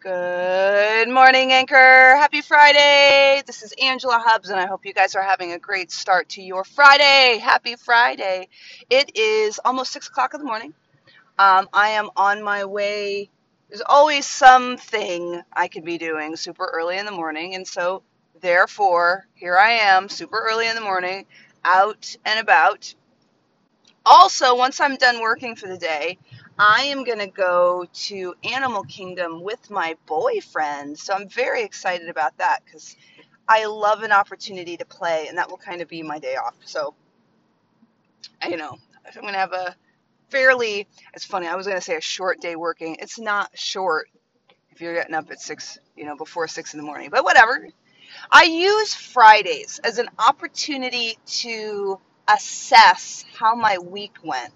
Good morning, Anchor. Happy Friday. This is Angela Hubbs, and I hope you guys are having a great start to your Friday. Happy Friday. It is almost 6 o'clock in the morning. Um, I am on my way. There's always something I could be doing super early in the morning, and so therefore, here I am, super early in the morning, out and about. Also, once I'm done working for the day, I am going to go to Animal Kingdom with my boyfriend. So I'm very excited about that because I love an opportunity to play, and that will kind of be my day off. So, you know, I'm going to have a fairly, it's funny, I was going to say a short day working. It's not short if you're getting up at six, you know, before six in the morning, but whatever. I use Fridays as an opportunity to assess how my week went.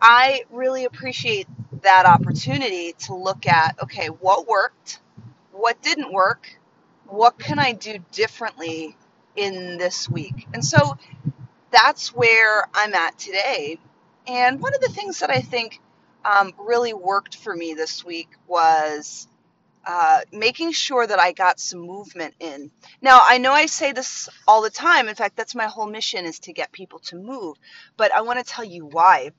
I really appreciate that opportunity to look at okay, what worked, what didn't work, what can I do differently in this week? And so that's where I'm at today. And one of the things that I think um, really worked for me this week was uh, making sure that I got some movement in. Now, I know I say this all the time. In fact, that's my whole mission is to get people to move. But I want to tell you why.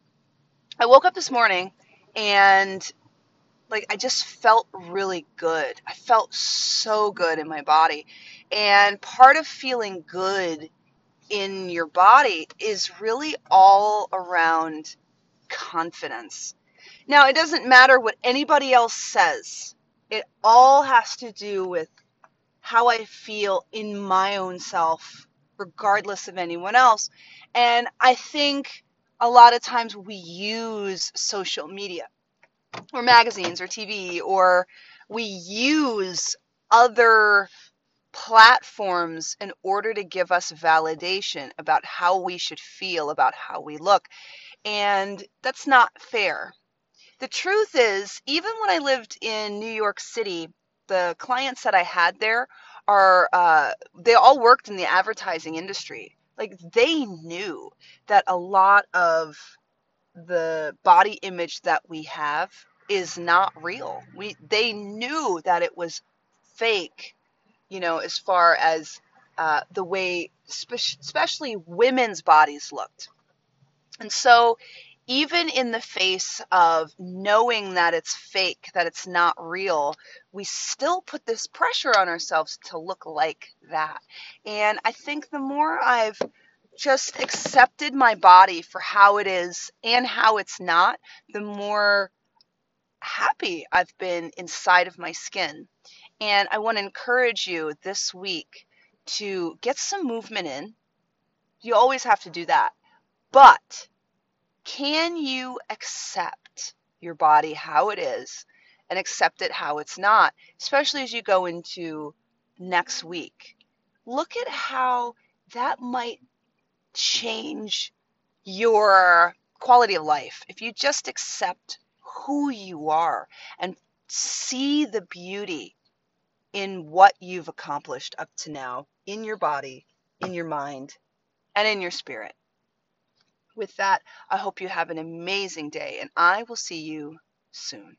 I woke up this morning and like I just felt really good. I felt so good in my body. And part of feeling good in your body is really all around confidence. Now, it doesn't matter what anybody else says. It all has to do with how I feel in my own self, regardless of anyone else. And I think a lot of times we use social media or magazines or TV or we use other platforms in order to give us validation about how we should feel, about how we look. And that's not fair. The truth is, even when I lived in New York City, the clients that I had there are, uh, they all worked in the advertising industry. Like they knew that a lot of the body image that we have is not real. We they knew that it was fake, you know, as far as uh, the way, especially women's bodies looked. And so, even in the face of knowing that it's fake, that it's not real, we still put this pressure on ourselves to look like that. And I think the more I've just accepted my body for how it is and how it's not, the more happy I've been inside of my skin. And I want to encourage you this week to get some movement in. You always have to do that. But can you accept your body how it is and accept it how it's not, especially as you go into next week? Look at how that might change your quality of life if you just accept who you are and see the beauty in what you've accomplished up to now in your body, in your mind, and in your spirit. With that, I hope you have an amazing day, and I will see you soon.